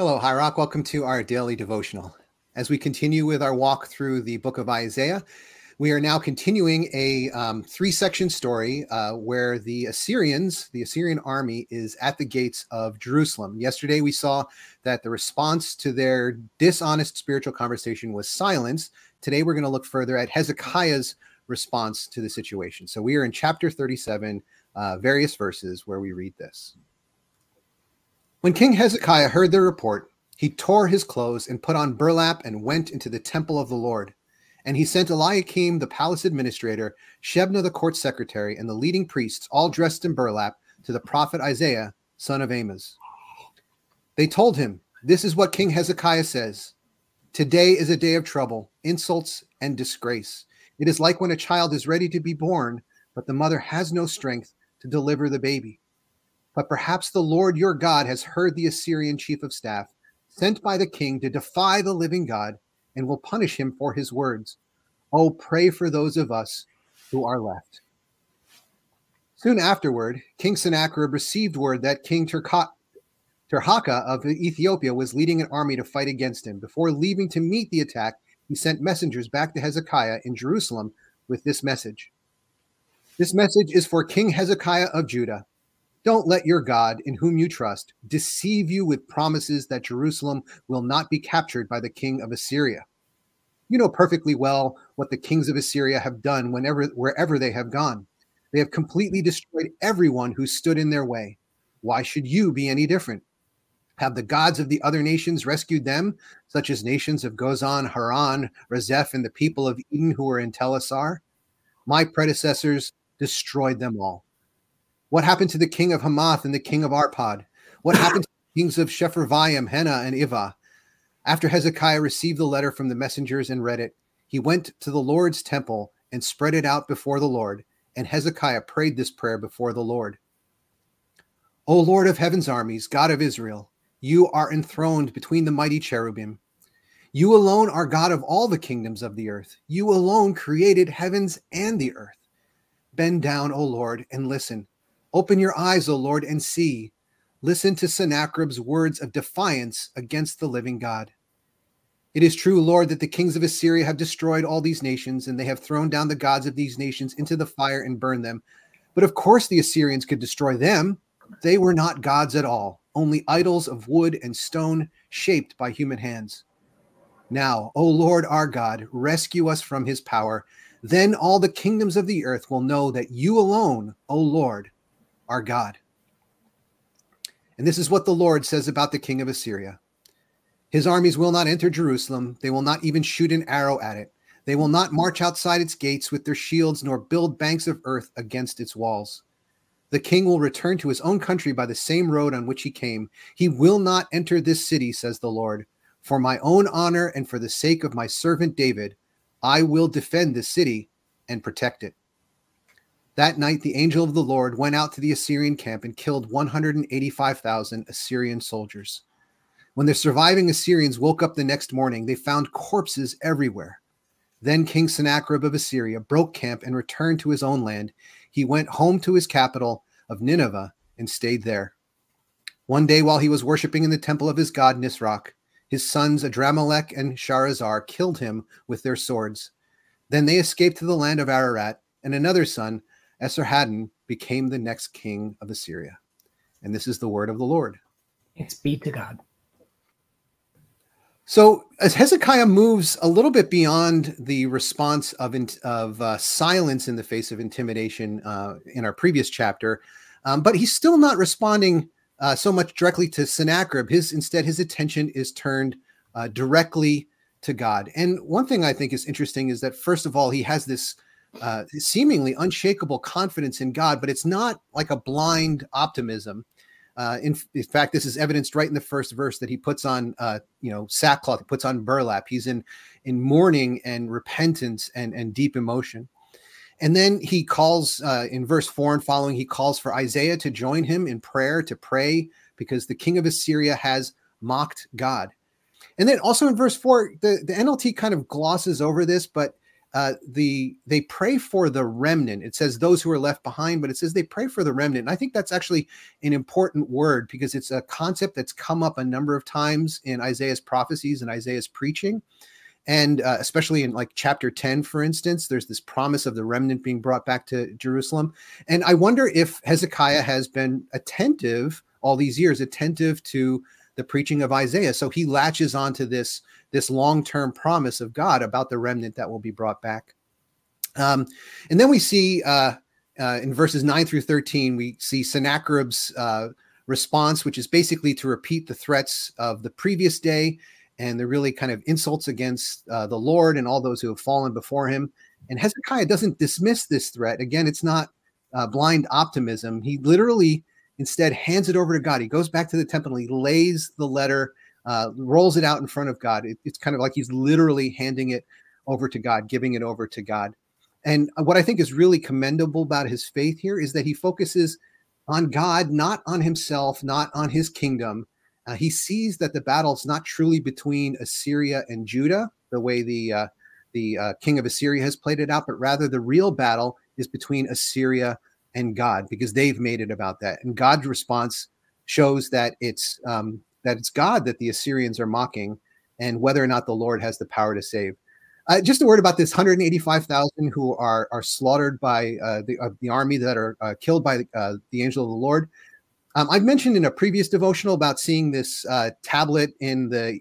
Hello, High Rock. Welcome to our daily devotional. As we continue with our walk through the book of Isaiah, we are now continuing a um, three section story uh, where the Assyrians, the Assyrian army, is at the gates of Jerusalem. Yesterday, we saw that the response to their dishonest spiritual conversation was silence. Today, we're going to look further at Hezekiah's response to the situation. So, we are in chapter 37, uh, various verses where we read this. When King Hezekiah heard the report, he tore his clothes and put on burlap and went into the temple of the Lord. And he sent Eliakim, the palace administrator, Shebna, the court secretary, and the leading priests, all dressed in burlap, to the prophet Isaiah, son of Amos. They told him, This is what King Hezekiah says Today is a day of trouble, insults, and disgrace. It is like when a child is ready to be born, but the mother has no strength to deliver the baby. But perhaps the Lord your God has heard the Assyrian chief of staff, sent by the king to defy the living God, and will punish him for his words. Oh, pray for those of us who are left. Soon afterward, King Sennacherib received word that King Tirhakah of Ethiopia was leading an army to fight against him. Before leaving to meet the attack, he sent messengers back to Hezekiah in Jerusalem with this message. This message is for King Hezekiah of Judah. Don't let your God, in whom you trust, deceive you with promises that Jerusalem will not be captured by the king of Assyria. You know perfectly well what the kings of Assyria have done whenever wherever they have gone. They have completely destroyed everyone who stood in their way. Why should you be any different? Have the gods of the other nations rescued them, such as nations of Gozan, Haran, Rezeph, and the people of Eden who were in Telassar? My predecessors destroyed them all. What happened to the king of Hamath and the king of Arpad? What happened to the kings of Sepharvaim, Hena, and Iva? After Hezekiah received the letter from the messengers and read it, he went to the Lord's temple and spread it out before the Lord. And Hezekiah prayed this prayer before the Lord O Lord of heaven's armies, God of Israel, you are enthroned between the mighty cherubim. You alone are God of all the kingdoms of the earth. You alone created heavens and the earth. Bend down, O Lord, and listen. Open your eyes, O Lord, and see. Listen to Sennacherib's words of defiance against the living God. It is true, Lord, that the kings of Assyria have destroyed all these nations, and they have thrown down the gods of these nations into the fire and burned them. But of course, the Assyrians could destroy them. They were not gods at all, only idols of wood and stone shaped by human hands. Now, O Lord our God, rescue us from his power. Then all the kingdoms of the earth will know that you alone, O Lord, our God. And this is what the Lord says about the king of Assyria His armies will not enter Jerusalem, they will not even shoot an arrow at it. They will not march outside its gates with their shields, nor build banks of earth against its walls. The king will return to his own country by the same road on which he came. He will not enter this city, says the Lord. For my own honor and for the sake of my servant David, I will defend this city and protect it. That night, the angel of the Lord went out to the Assyrian camp and killed 185,000 Assyrian soldiers. When the surviving Assyrians woke up the next morning, they found corpses everywhere. Then King Sennacherib of Assyria broke camp and returned to his own land. He went home to his capital of Nineveh and stayed there. One day, while he was worshiping in the temple of his god Nisroch, his sons Adramelech and Sharezer killed him with their swords. Then they escaped to the land of Ararat, and another son, Esarhaddon became the next king of Assyria. And this is the word of the Lord. Thanks be to God. So as Hezekiah moves a little bit beyond the response of of uh, silence in the face of intimidation uh, in our previous chapter, um, but he's still not responding uh, so much directly to Sennacherib. His instead, his attention is turned uh, directly to God. And one thing I think is interesting is that first of all, he has this uh, seemingly unshakable confidence in God, but it's not like a blind optimism. Uh, in, in, fact, this is evidenced right in the first verse that he puts on, uh, you know, sackcloth, he puts on burlap. He's in in mourning and repentance and and deep emotion. And then he calls uh, in verse four and following. He calls for Isaiah to join him in prayer to pray because the king of Assyria has mocked God. And then also in verse four, the, the NLT kind of glosses over this, but uh, the they pray for the remnant. It says those who are left behind, but it says they pray for the remnant. And I think that's actually an important word because it's a concept that's come up a number of times in Isaiah's prophecies and Isaiah's preaching. And uh, especially in like chapter 10, for instance, there's this promise of the remnant being brought back to Jerusalem. And I wonder if Hezekiah has been attentive all these years, attentive to the preaching of Isaiah. So he latches onto this this long-term promise of God about the remnant that will be brought back. Um, and then we see uh, uh, in verses 9 through 13, we see Sennacherib's uh, response, which is basically to repeat the threats of the previous day and the really kind of insults against uh, the Lord and all those who have fallen before him. And Hezekiah doesn't dismiss this threat. Again, it's not uh, blind optimism. He literally instead hands it over to God. He goes back to the temple and he lays the letter uh, rolls it out in front of God. It, it's kind of like he's literally handing it over to God, giving it over to God. And what I think is really commendable about his faith here is that he focuses on God, not on himself, not on his kingdom. Uh, he sees that the battle is not truly between Assyria and Judah, the way the uh, the uh, king of Assyria has played it out, but rather the real battle is between Assyria and God because they've made it about that. And God's response shows that it's um, that it's God that the Assyrians are mocking, and whether or not the Lord has the power to save. Uh, just a word about this 185,000 who are are slaughtered by uh, the uh, the army that are uh, killed by uh, the angel of the Lord. Um, I've mentioned in a previous devotional about seeing this uh, tablet in the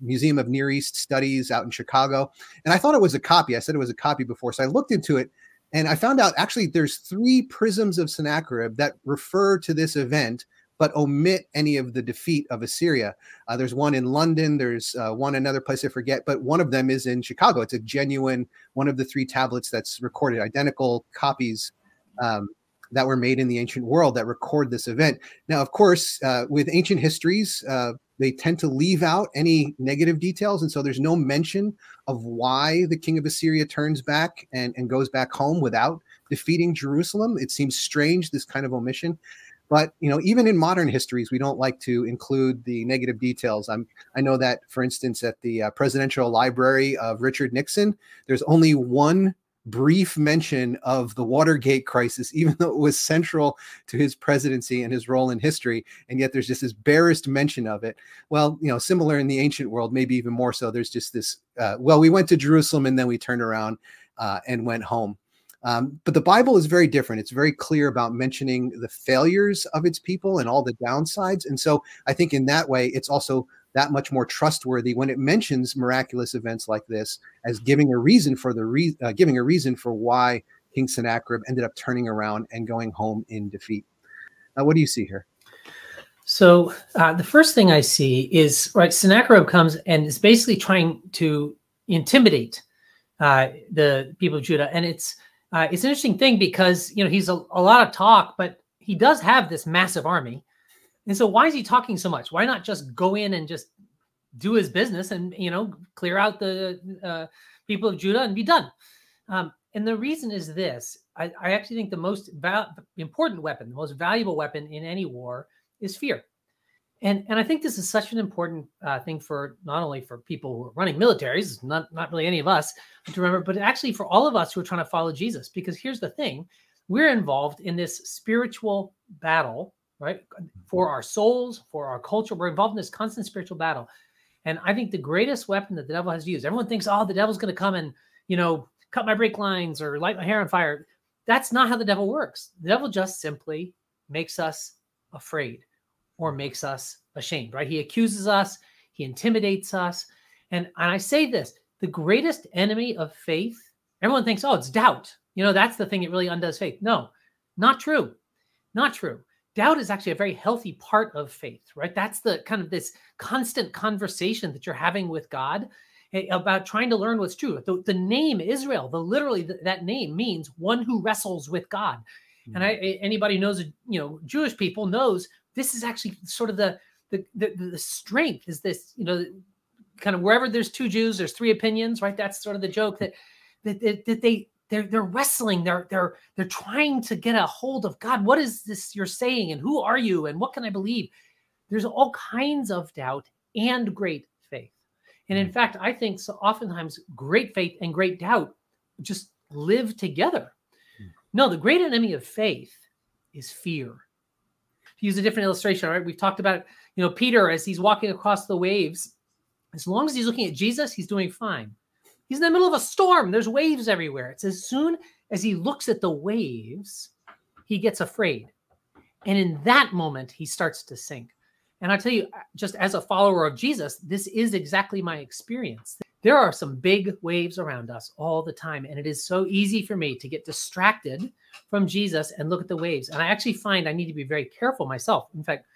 Museum of Near East Studies out in Chicago, and I thought it was a copy. I said it was a copy before, so I looked into it, and I found out actually there's three prisms of Sennacherib that refer to this event but omit any of the defeat of Assyria. Uh, there's one in London, there's uh, one another place I forget, but one of them is in Chicago. It's a genuine one of the three tablets that's recorded, identical copies um, that were made in the ancient world that record this event. Now, of course, uh, with ancient histories, uh, they tend to leave out any negative details. And so there's no mention of why the king of Assyria turns back and, and goes back home without defeating Jerusalem. It seems strange, this kind of omission. But you know, even in modern histories, we don't like to include the negative details. I'm I know that, for instance, at the uh, Presidential Library of Richard Nixon, there's only one brief mention of the Watergate crisis, even though it was central to his presidency and his role in history. And yet there's just this barest mention of it. Well, you know, similar in the ancient world, maybe even more so. There's just this, uh, well, we went to Jerusalem and then we turned around uh, and went home. Um, but the Bible is very different. It's very clear about mentioning the failures of its people and all the downsides. And so I think in that way, it's also that much more trustworthy when it mentions miraculous events like this as giving a reason for the re- uh, giving a reason for why King Sennacherib ended up turning around and going home in defeat. Now, what do you see here? So uh, the first thing I see is right. Sennacherib comes and is basically trying to intimidate uh, the people of Judah, and it's uh, it's an interesting thing because you know he's a, a lot of talk, but he does have this massive army. And so why is he talking so much? Why not just go in and just do his business and you know clear out the uh, people of Judah and be done? Um, and the reason is this: I, I actually think the most val- important weapon, the most valuable weapon in any war, is fear and and I think this is such an important uh, thing for not only for people who are running militaries, not not really any of us to remember, but actually for all of us who are trying to follow Jesus. Because here's the thing: we're involved in this spiritual battle, right? Mm-hmm. For our souls, for our culture, we're involved in this constant spiritual battle. And I think the greatest weapon that the devil has used. Everyone thinks, oh, the devil's going to come and you know cut my brake lines or light my hair on fire. That's not how the devil works. The devil just simply makes us afraid or makes us ashamed, right? He accuses us, he intimidates us. And, and I say this the greatest enemy of faith, everyone thinks, oh, it's doubt. You know, that's the thing that really undoes faith. No, not true. Not true. Doubt is actually a very healthy part of faith, right? That's the kind of this constant conversation that you're having with God eh, about trying to learn what's true. The, the name Israel, the literally the, that name means one who wrestles with God. Mm-hmm. And I, anybody knows, you know, Jewish people knows this is actually sort of the the, the the strength is this you know kind of wherever there's two Jews there's three opinions right that's sort of the joke that that, that, that they they're they're wrestling they're they're they're trying to get a hold of God what is this you're saying and who are you and what can I believe there's all kinds of doubt and great faith and in mm. fact I think so oftentimes great faith and great doubt just live together. No, the great enemy of faith is fear. To use a different illustration, all right, we've talked about, you know, Peter as he's walking across the waves, as long as he's looking at Jesus, he's doing fine. He's in the middle of a storm, there's waves everywhere. It's as soon as he looks at the waves, he gets afraid. And in that moment, he starts to sink. And I tell you, just as a follower of Jesus, this is exactly my experience. There are some big waves around us all the time. And it is so easy for me to get distracted from Jesus and look at the waves. And I actually find I need to be very careful myself. In fact,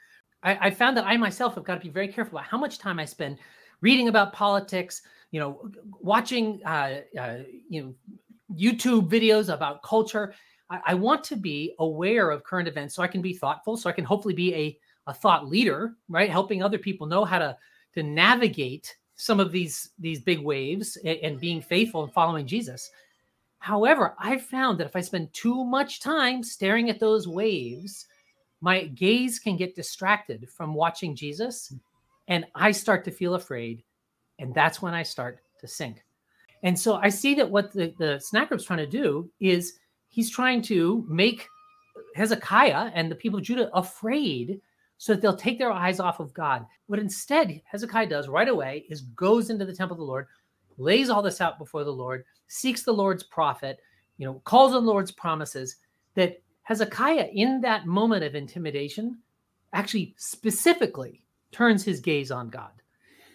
I, I found that I myself have got to be very careful about how much time I spend reading about politics, you know, watching, uh, uh, you know, YouTube videos about culture. I, I want to be aware of current events so I can be thoughtful, so I can hopefully be a, a thought leader, right? Helping other people know how to to navigate some of these these big waves and, and being faithful and following Jesus. However, I found that if I spend too much time staring at those waves, my gaze can get distracted from watching Jesus and I start to feel afraid. And that's when I start to sink. And so I see that what the, the snack trying to do is he's trying to make Hezekiah and the people of Judah afraid so that they'll take their eyes off of God. What instead Hezekiah does right away is goes into the temple of the Lord, lays all this out before the Lord, seeks the Lord's prophet, you know, calls on the Lord's promises that Hezekiah in that moment of intimidation actually specifically turns his gaze on God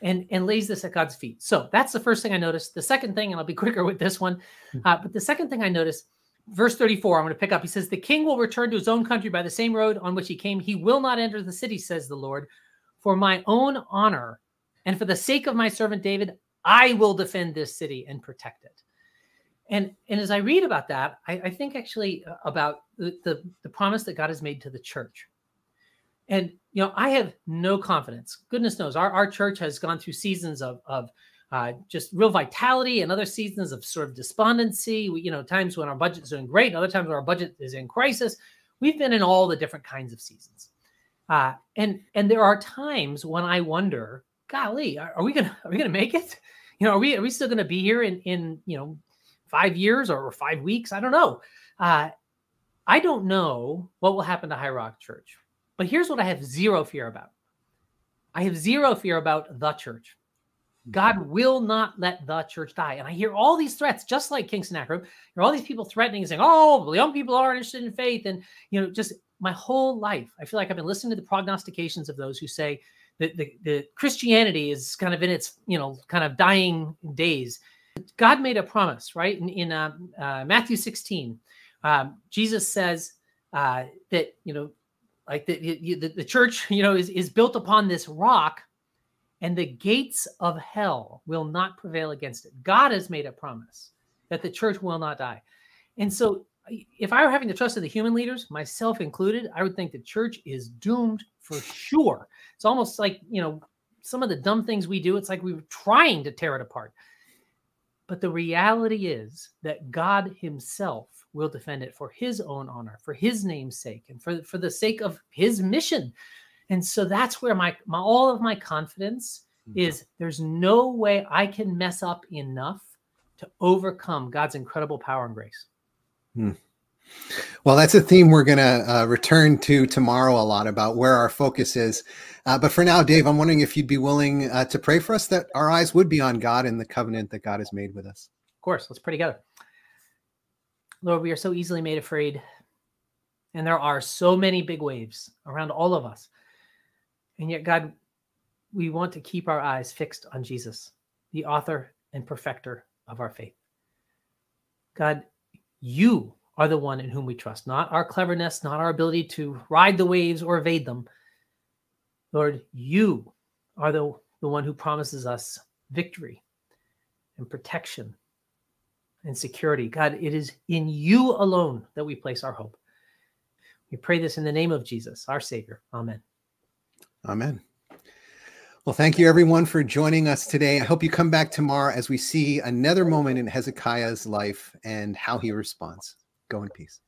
and, and lays this at God's feet. So that's the first thing I noticed. The second thing, and I'll be quicker with this one, hmm. uh, but the second thing I noticed, verse 34, I'm going to pick up. He says, The king will return to his own country by the same road on which he came. He will not enter the city, says the Lord. For my own honor and for the sake of my servant David, I will defend this city and protect it. And, and as I read about that, I, I think actually uh, about the, the, the promise that God has made to the church. And you know, I have no confidence. Goodness knows, our, our church has gone through seasons of of uh, just real vitality and other seasons of sort of despondency. We, you know, times when our budget is doing great, other times when our budget is in crisis. We've been in all the different kinds of seasons, uh, and and there are times when I wonder, golly, are, are we gonna are we gonna make it? You know, are we are we still gonna be here in in you know five years or five weeks? I don't know. Uh, I don't know what will happen to High Rock Church. But here's what I have zero fear about I have zero fear about the church. God will not let the church die. And I hear all these threats, just like King Sennacherib. There are all these people threatening and saying, oh, young people aren't interested in faith. And, you know, just my whole life, I feel like I've been listening to the prognostications of those who say that the, the Christianity is kind of in its, you know, kind of dying days. God made a promise, right? In, in uh, uh, Matthew 16, um, Jesus says uh, that, you know, like the, the, the church you know is, is built upon this rock and the gates of hell will not prevail against it. God has made a promise that the church will not die. And so if i were having to trust in the human leaders myself included i would think the church is doomed for sure. It's almost like you know some of the dumb things we do it's like we were trying to tear it apart. But the reality is that god himself will defend it for his own honor, for his name's sake, and for, for the sake of his mission. And so that's where my, my all of my confidence mm-hmm. is there's no way I can mess up enough to overcome God's incredible power and grace. Hmm. Well, that's a theme we're going to uh, return to tomorrow a lot about where our focus is. Uh, but for now, Dave, I'm wondering if you'd be willing uh, to pray for us that our eyes would be on God and the covenant that God has made with us. Of course, let's pray together. Lord, we are so easily made afraid. And there are so many big waves around all of us. And yet, God, we want to keep our eyes fixed on Jesus, the author and perfecter of our faith. God, you are the one in whom we trust, not our cleverness, not our ability to ride the waves or evade them. Lord, you are the, the one who promises us victory and protection and security. God, it is in you alone that we place our hope. We pray this in the name of Jesus, our Savior. Amen. Amen. Well, thank you everyone for joining us today. I hope you come back tomorrow as we see another moment in Hezekiah's life and how he responds. Go in peace.